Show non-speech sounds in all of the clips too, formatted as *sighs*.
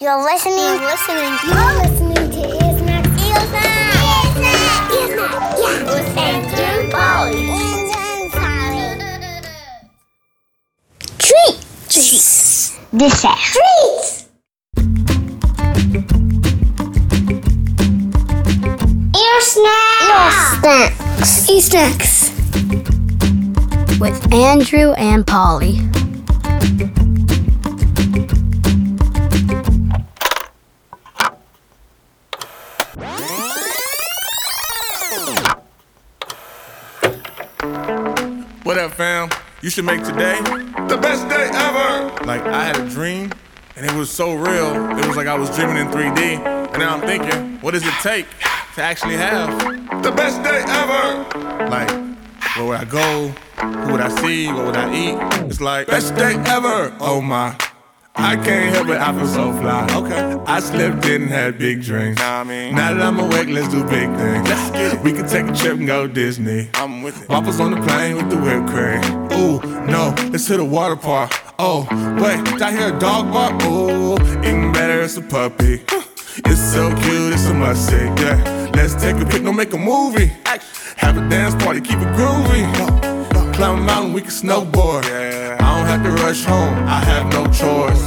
You're listening. You're listening. You're listening to Ear Snacks. Ear Snacks. Ear Snacks. Ear Snacks. Yeah. With Andrew Polly. And Polly. Treats. Treats. Dessert. Treats. Ear snacks. Ear snacks. Ear snacks. With Andrew and Polly. Fam? You should make today the best day ever. Like, I had a dream, and it was so real. It was like I was dreaming in 3D. And now I'm thinking, what does it take to actually have the best day ever? Like, where would I go? Who would I see? What would I eat? It's like, best day ever. Oh my. I can't help it, I feel so fly. Okay. I slept in had big dreams. Nah, I mean, now that I'm awake, let's do big things. Let's get it. We can take a trip and go Disney. I'm with it. Waffles on the plane with the whipped cream. Ooh, no, let's hit a water park. Oh, wait, did I hear a dog bark? Ooh, even better, it's a puppy. It's so cute, it's a must see. Yeah, let's take a pic, no make a movie. Have a dance party, keep it groovy. Climb a mountain, we can snowboard. I don't have to rush home, I have no choice.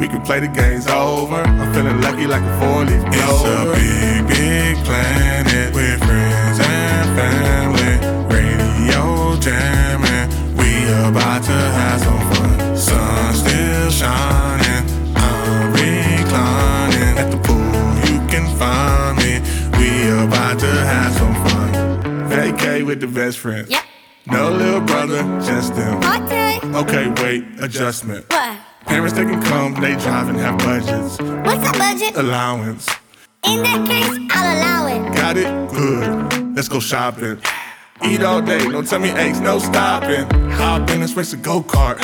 We can play the games over. I'm feeling lucky like a four leaf It's a big, big planet with friends and family. Radio jamming, we about to have some fun. Sun still shining, I'm reclining at the pool. You can find me. We about to have some fun. Vacay with the best friends. Yep. No little brother, just them. Okay. Okay, wait, adjustment. What? Parents they can come, they drive and have budgets. What's the budget? Allowance. In that case, I'll allow it. Got it? Good. Let's go shopping. Eat all day, don't tell me aches, no stopping. Hop in and race a go-kart.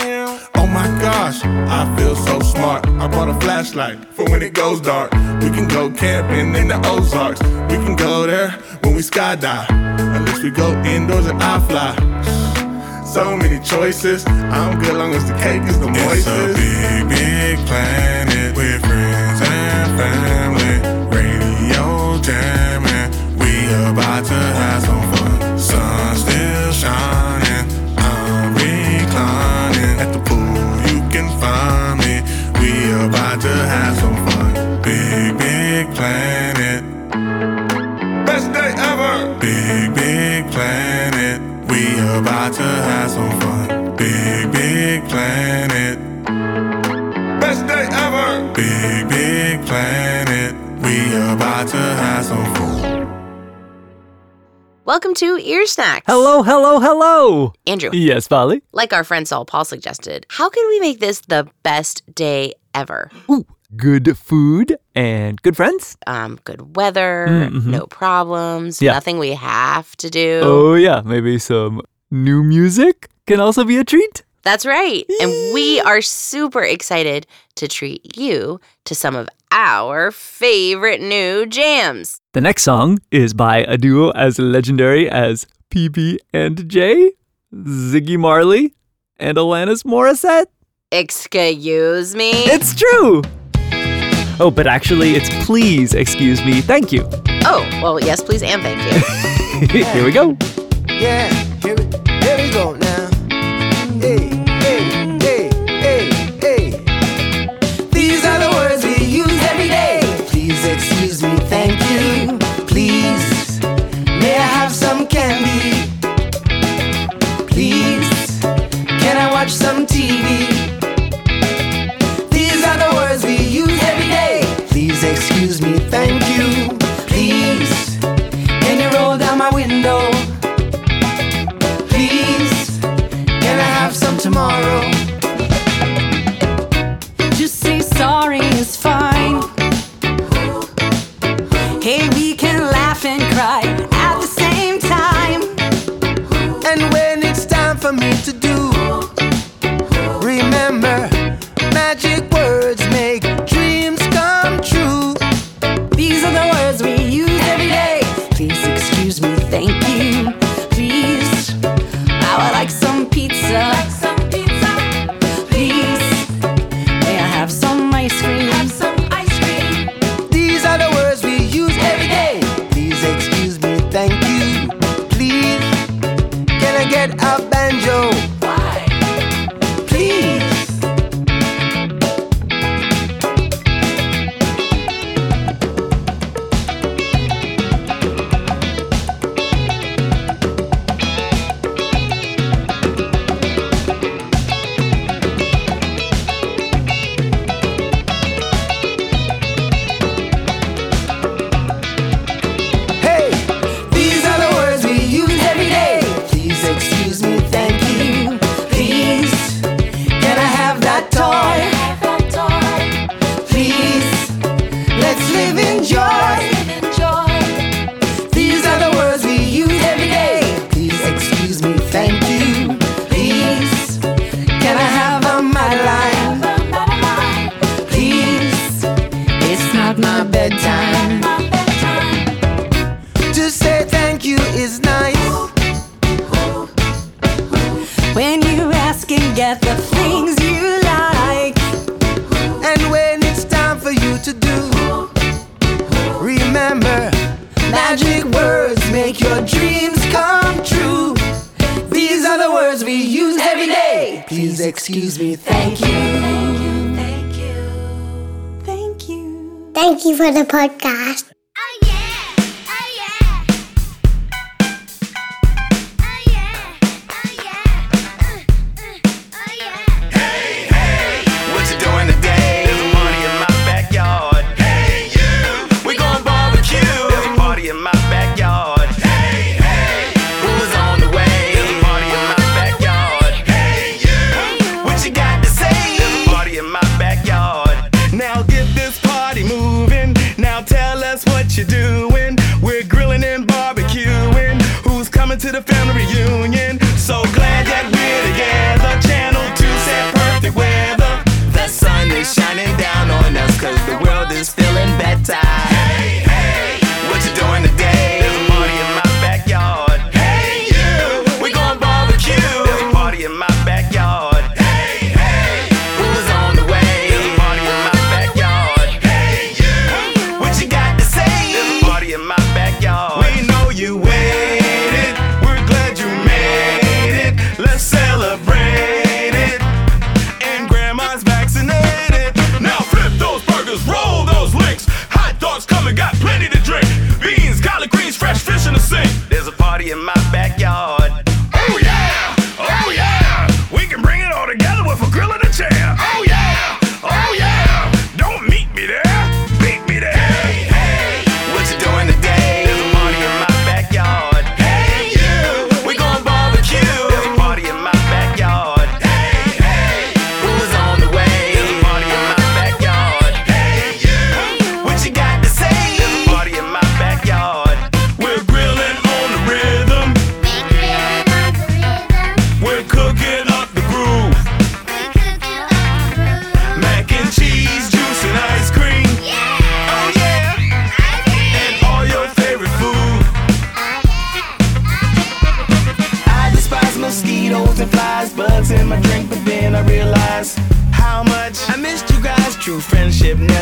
Oh my gosh, I feel so smart. I brought a flashlight for when it goes dark. We can go camping in the Ozarks. We can go there when we skydive. Unless we go indoors and I fly. So many choices. I'm good long as the cake is the moistest. It's a big, big planet with friends and family. Radio jamming. We about to have about to have some fun. Big, big planet. Best day ever. Big, big planet. We about to have some fun. Welcome to Ear Snacks. Hello, hello, hello. Andrew. Yes, Polly. Like our friend Saul Paul suggested, how can we make this the best day ever? Ooh, good food and good friends. Um, good weather, Mm, mhm. no problems, Yeah. nothing we have to do. Oh, yeah, maybe some new music can also be a treat. That's right. And we are super excited to treat you to some of our favorite new jams. The next song is by a duo as legendary as PB and J, Ziggy Marley, and Alanis Morissette. Excuse me? It's true. Oh, but actually, it's please excuse me, thank you. oh, well, yes, please, and thank you. *laughs* Here we go. Yeah, here for the podcast.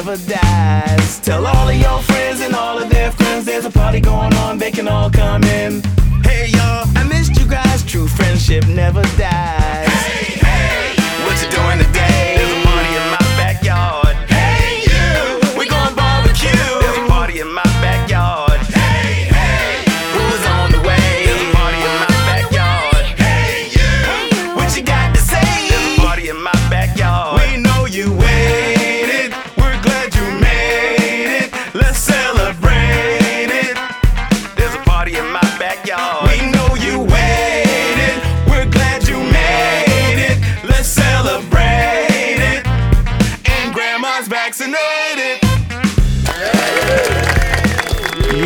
never die.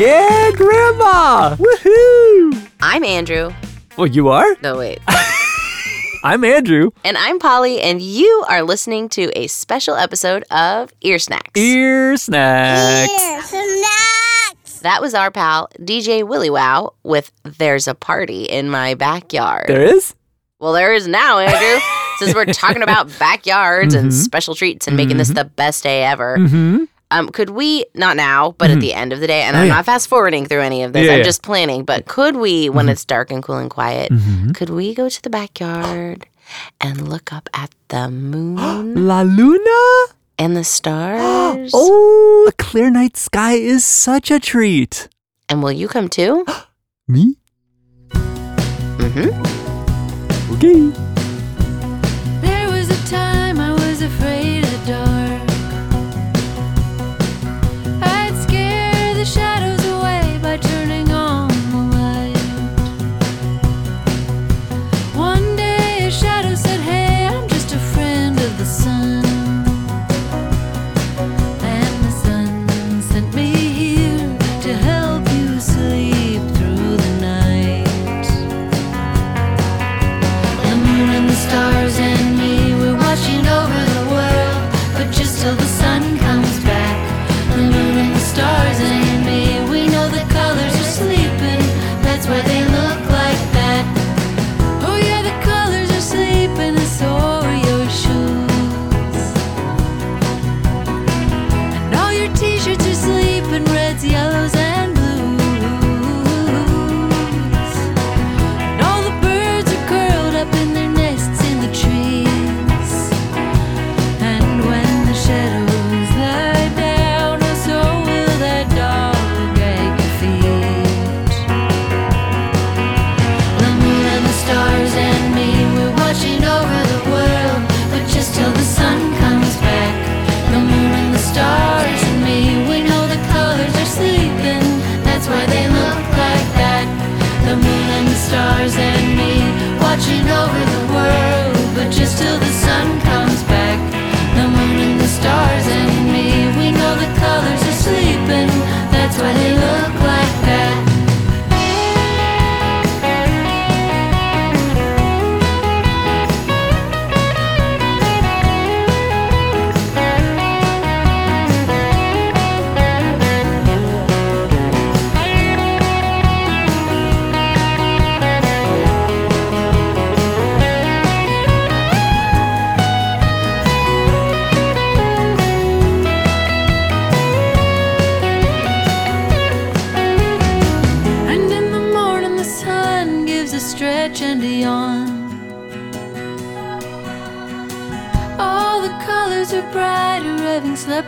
Yeah, Grandma! Woohoo! I'm Andrew. Well, you are? No, wait. *laughs* I'm Andrew. And I'm Polly, and you are listening to a special episode of Ear Snacks. Ear Snacks. Ear Snacks. That was our pal, DJ Willy Wow, with There's a Party in My Backyard. There is? Well, there is now, Andrew. *laughs* Since we're talking about backyards mm-hmm. and special treats and mm-hmm. making this mm-hmm. the best day ever. Mm-hmm um, could we not now, but mm-hmm. at the end of the day, and oh, I'm yeah. not fast forwarding through any of this. Yeah, I'm yeah. just planning. But could we, when mm-hmm. it's dark and cool and quiet, mm-hmm. could we go to the backyard and look up at the moon, *gasps* La Luna, and the *gasps* stars? oh, a clear night sky is such a treat. And will you come too? *gasps* Me? Mm-hmm. Okay.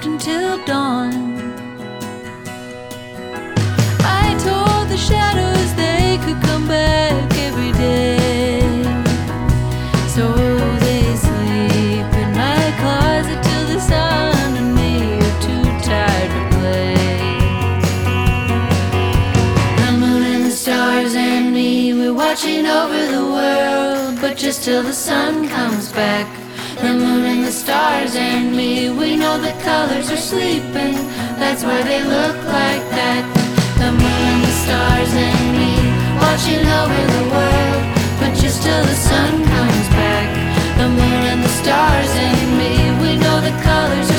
Slept until dawn. I told the shadows they could come back every day. So they sleep in my closet till the sun and me are too tired to play. The moon and the stars and me, we're watching over the world, but just till the sun comes back. Stars and me, we know the colors are sleeping, that's why they look like that. The moon and the stars and me, watching over the world, but just till the sun comes back. The moon and the stars and me, we know the colors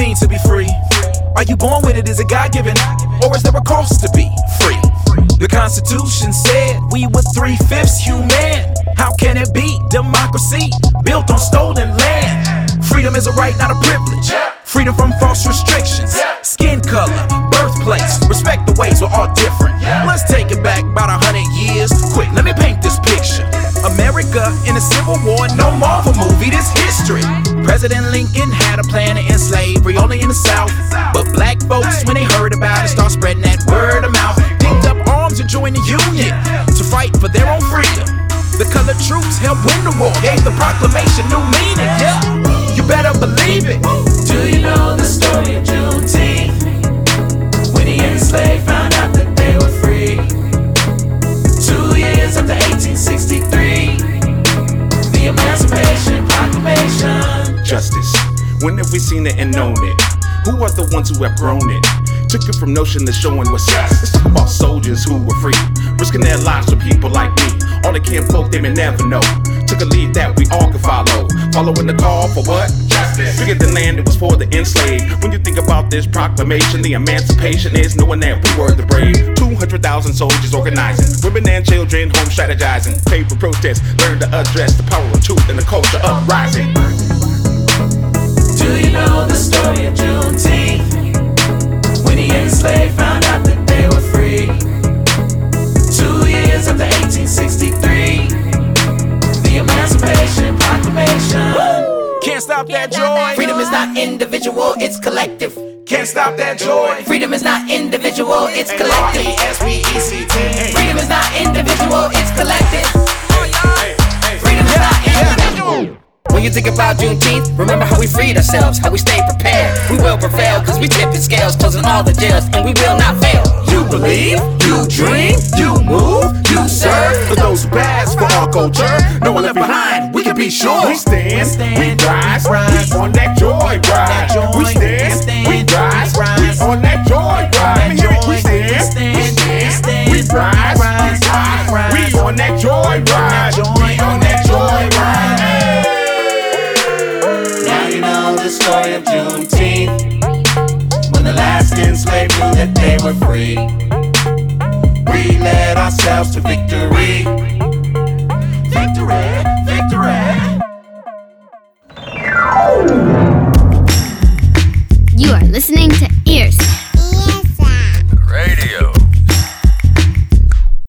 mean to be free? Are you born with it? Is it God given? Or is there a cost to be free? The Constitution said we were three fifths human. How can it be democracy built on stolen land? Freedom is a right, not a privilege. Freedom from false restrictions. Skin color, birthplace, respect the ways we're all different. Let's take it back about a hundred years. Quick, let me paint this picture. America in the Civil War, no Marvel movie, this history. President Lincoln had a plan South. But black folks, when they heard about it, start spreading that word of mouth. Picked up arms and joined the Union to fight for their own freedom. The colored troops helped win the war, gave the proclamation new meaning. Yeah, you better believe it. Do you know the story of Juneteenth? When the enslaved found out that they were free. Two years after 1863, the Emancipation Proclamation. Justice. When have we seen it and known it? Who are the ones who have grown it? Took it from notion to showing what's up. Let's talk about soldiers who were free, risking their lives for people like me. All the kin folk they may never know. Took a lead that we all could follow. Following the call for what? Justice. Figured the land it was for the enslaved. When you think about this proclamation, the emancipation is knowing that we were the brave. 200,000 soldiers organizing, women and children home strategizing. Paper protest, learn to address the power of truth and the culture uprising. Do you know the story of Juneteenth? When the enslaved found out that they were free. Two years after 1863, the Emancipation Proclamation. Can't stop that joy. Freedom is not individual, it's collective. Can't stop that joy. Freedom is not individual, it's collective. R-E-S-P-E-C-T. Freedom is not individual, it's collective. Freedom is not individual. When you think about Juneteenth, remember how we freed ourselves, how we stayed prepared. We will prevail, cause we tipping scales, closing all the jails, and we will not fail. You believe, you dream, you move, you serve. For those who pass for our culture, no one left behind, we can be sure. We stand, we rise, we on that joy ride. We stand, we rise, we on that joy ride. We stand, we stand, we rise, we on that joy ride. Juneteenth. When the last enslaved knew that they were free. We led ourselves to victory. Victory, victory. You are listening to Ears. Radio.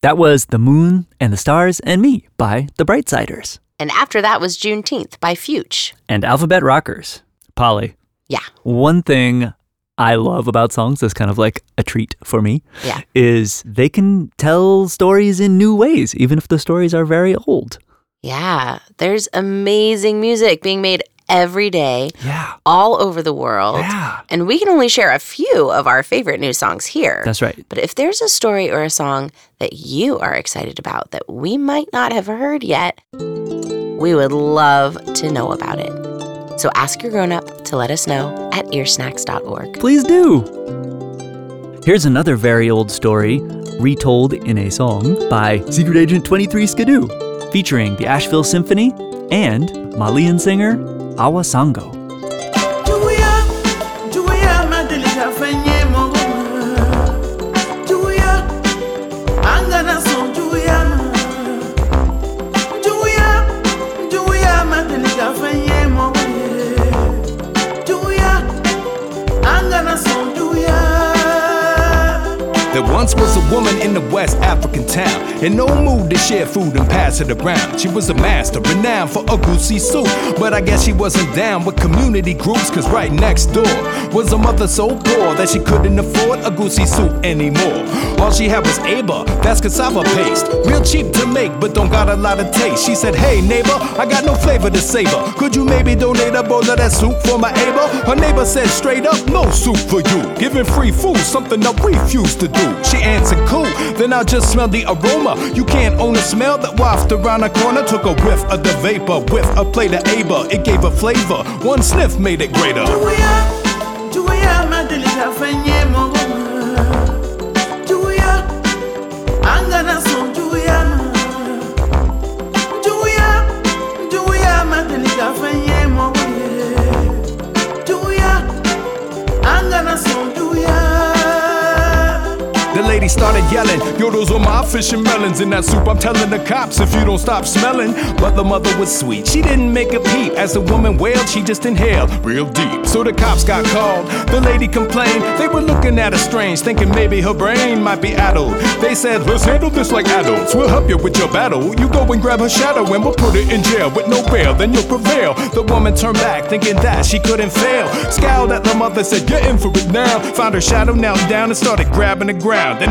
That was The Moon and the Stars and Me by The Brightsiders And after that was Juneteenth by Fuge. and Alphabet Rockers. Polly, Yeah. one thing I love about songs that's kind of like a treat for me Yeah. is they can tell stories in new ways, even if the stories are very old. Yeah. There's amazing music being made every day Yeah. all over the world. Yeah. And we can only share a few of our favorite new songs here. That's right. But if there's a story or a song that you are excited about that we might not have heard yet, we would love to know about it. So ask your grown up to let us know at earsnacks.org. Please do. Here's another very old story, retold in a song by Secret Agent 23 Skidoo, featuring the Asheville Symphony and Malian singer Awa once was a woman in the West African town in no mood to share food and pass it around. She was a master, renowned for a goosey soup. But I guess she wasn't down with community groups, cause right next door was a mother so poor that she couldn't afford a goosey soup anymore. All she had was Aba, that's cassava paste. Real cheap to make, but don't got a lot of taste. She said, Hey neighbor, I got no flavor to savor. Could you maybe donate a bowl of that soup for my Aba? Her neighbor said straight up, no soup for you. Giving free food, something I refuse to do. She answered, cool, then I just smelled the aroma. You can't own a smell that wafted around the corner. Took a whiff of the vapor, with a plate of Aba. It gave a flavor. One sniff made it greater. Juya, lady started yelling, Yo, those are my fish and melons in that soup. I'm telling the cops if you don't stop smelling. But the mother was sweet. She didn't make a peep. As the woman wailed, she just inhaled real deep. So the cops got called. The lady complained. They were looking at her strange, thinking maybe her brain might be addled. They said, Let's handle this like adults. We'll help you with your battle. You go and grab her shadow and we'll put it in jail with no bail. Then you'll prevail. The woman turned back, thinking that she couldn't fail. Scowled at the mother, said, Get in for it now. Found her shadow, knelt down and started grabbing the ground. Then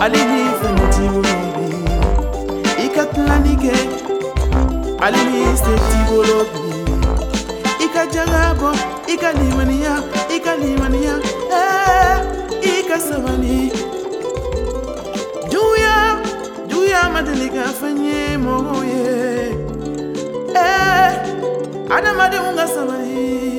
aliyifenati wolobi i ka tilani kɛ hali eh, ni seti wolobi i ka jaga bɔ i ka limaniya i ka limaniya i ka sabali juguya juguya ma deli ka fɛn ye mɔgɔw ye eh, adamadenw ka sabali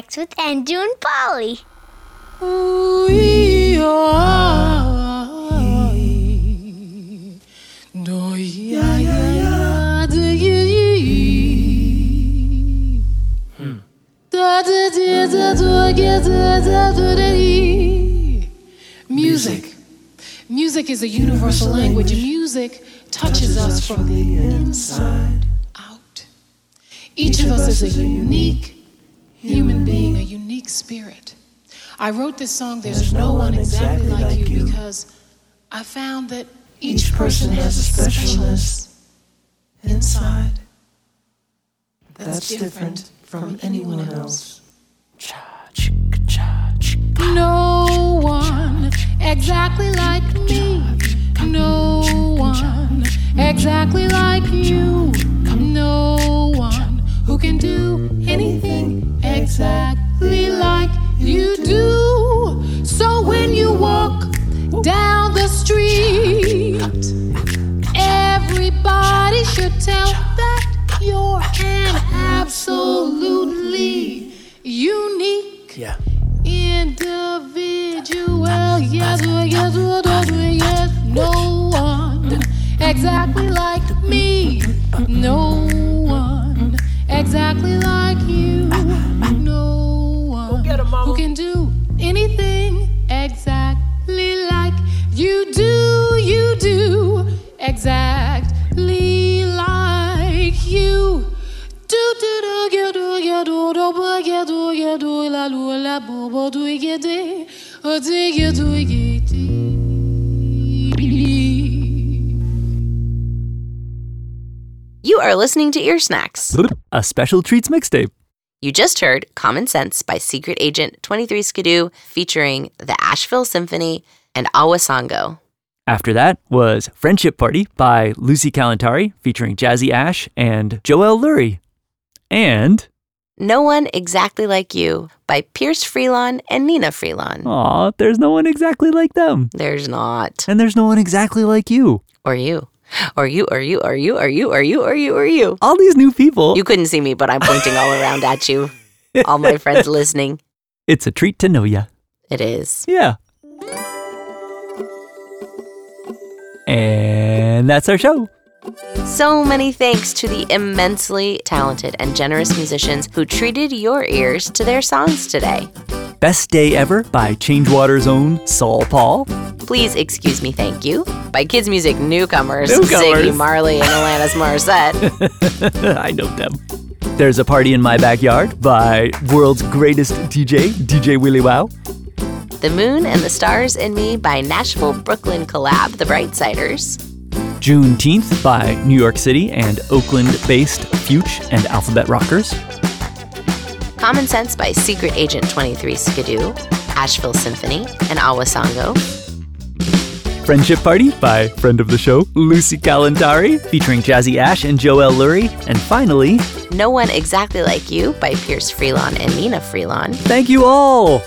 With Andrew and Polly. Music. Music is a universal language. Music touches us from the inside out. Each of us is a unique human being, a unique spirit. I wrote this song, There's No One Exactly Like You, because I found that each person has a specialness inside that's different from anyone else. No one exactly like me. No one exactly like you. No one who can do anything exactly like you do. So when you walk down the street, everybody should tell that you're an absolutely unique Yeah. individual. Yes, yes, uh, yes. No one exactly like listening to Ear Snacks. A special treats mixtape. You just heard Common Sense by Secret Agent 23 Skidoo featuring the Asheville Symphony and Awa Sangho. After that was Friendship Party by Lucy Kalantari featuring Jazzy Ash and Joel Lurie. And No One Exactly Like You by Pierce Freelon and Nina Freelon. aw, there's no one exactly like them. There's not. And there's no one exactly like you. Or you. Or you, or you, or you, or you, or you, or you, or you. All these new people. You couldn't see me, but I'm pointing all around at you. All my friends *laughs* listening. It's a treat to know ya. It is. Yeah. And that's our show. So many thanks to the immensely talented and generous musicians who treated your ears to their songs today. Best Day Ever by Changewater's own Saul Paul. Please excuse me, thank you. By Kids Music Newcomers, Newcomers. Ziggy Marley and Alanis Morissette. *laughs* I know them. There's a Party in My Backyard by world's greatest DJ, DJ Willy Wow. The Moon and the Stars in Me by Nashville Brooklyn collab, The Brightsiders. Juneteenth by New York City and Oakland based Fuge and Alphabet Rockers. Common Sense by Secret Agent 23 Skidoo, Asheville Symphony, and Awa Sangho. Friendship Party by friend of the show, Lucy Kalantari, featuring Jazzy Ash and Joel Lurie. And finally, No One Exactly Like You by Pierce Freelon and Nina Freelon. thank you all!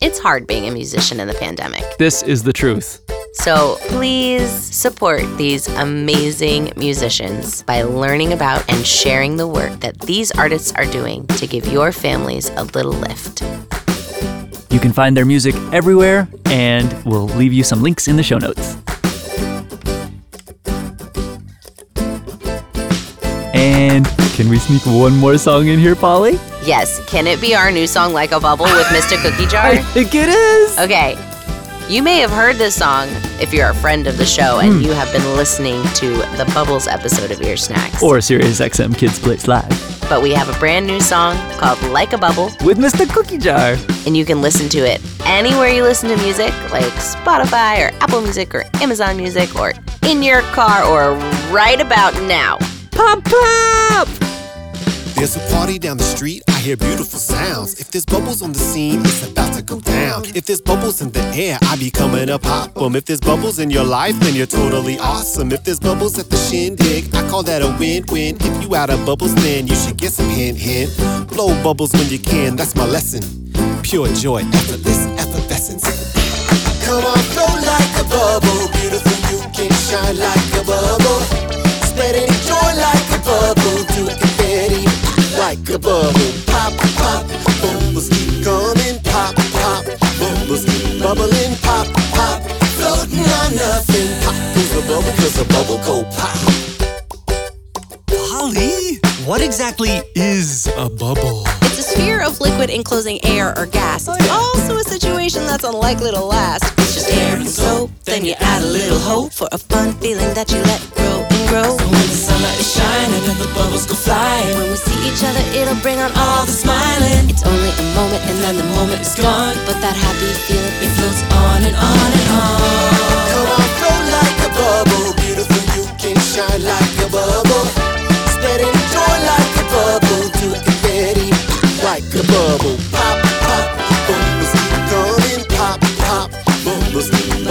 It's hard being a musician in the pandemic. This is the truth. So please support these amazing musicians by learning about and sharing the work that these artists are doing to give your families a little lift. You can find their music everywhere, and we'll leave you some links in the show notes. And can we sneak one more song in here, Polly? Yes, can it be our new song Like a Bubble with Mr. Cookie Jar? I think it is. Okay. You may have heard this song if you're a friend of the show and hmm. you have been listening to the Bubbles episode of Ear Snacks. Or Sirius XM Kids Place Live but we have a brand new song called Like a Bubble, with Mr. Cookie Jar. and you can listen to it anywhere you listen to music, like Spotify or Apple Music or Amazon Music or in your car or right about now. Pop pop! There's a party down the street, I hear beautiful sounds. If there's bubbles on the scene, it's about to go down. If there's bubbles in the air, I be coming up pop 'em. Um, if there's bubbles in your life, then you're totally awesome. If there's bubbles at the shindig, I call that a win-win. If you out of bubbles, then you should get some hint hint. Blow bubbles when you can, that's my lesson. Pure joy, effortless effervescence. Come on, flow like a bubble, beautiful, you can shine like a bubble. Spreading joy like cause a bubble go pop. Polly, what exactly is a bubble? It's a sphere of liquid enclosing air or gas. It's also a situation that's unlikely to last. It's just air and soap, then you add a little hope for a fun feeling that you let grow and grow. So when the sunlight is shining and the bubbles go flying, When we see each other, it'll bring on all all the smiling, It's only a moment and then the moment it's gone. But that happy feeling, It floats on and on and on.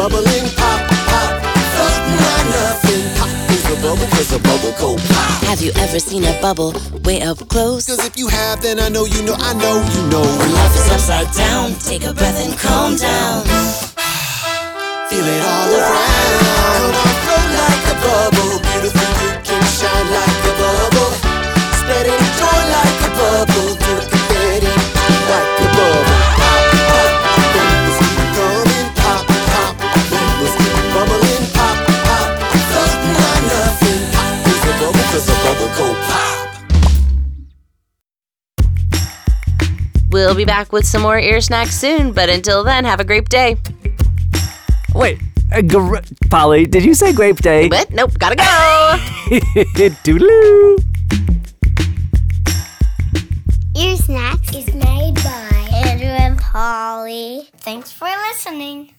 Bubbling. Pop, pop, floating on nothing. Pop is a bubble, cause a bubble go pop. Have you ever seen a bubble way up close? Cause if you have, then I know you know, I know you know. When life is upside down, take a breath and calm down. *sighs* Feel it all around. Come on, flow like a bubble. Beautiful, you can shine like a bubble. Spreading joy like a bubble. We'll be back with some more ear snacks soon, but until then, have a great day. Wait, uh, gr- Polly, did you say grape day? But nope, gotta go. *laughs* Toodaloo. Ear Snacks is made by Andrew and Polly. Thanks for listening.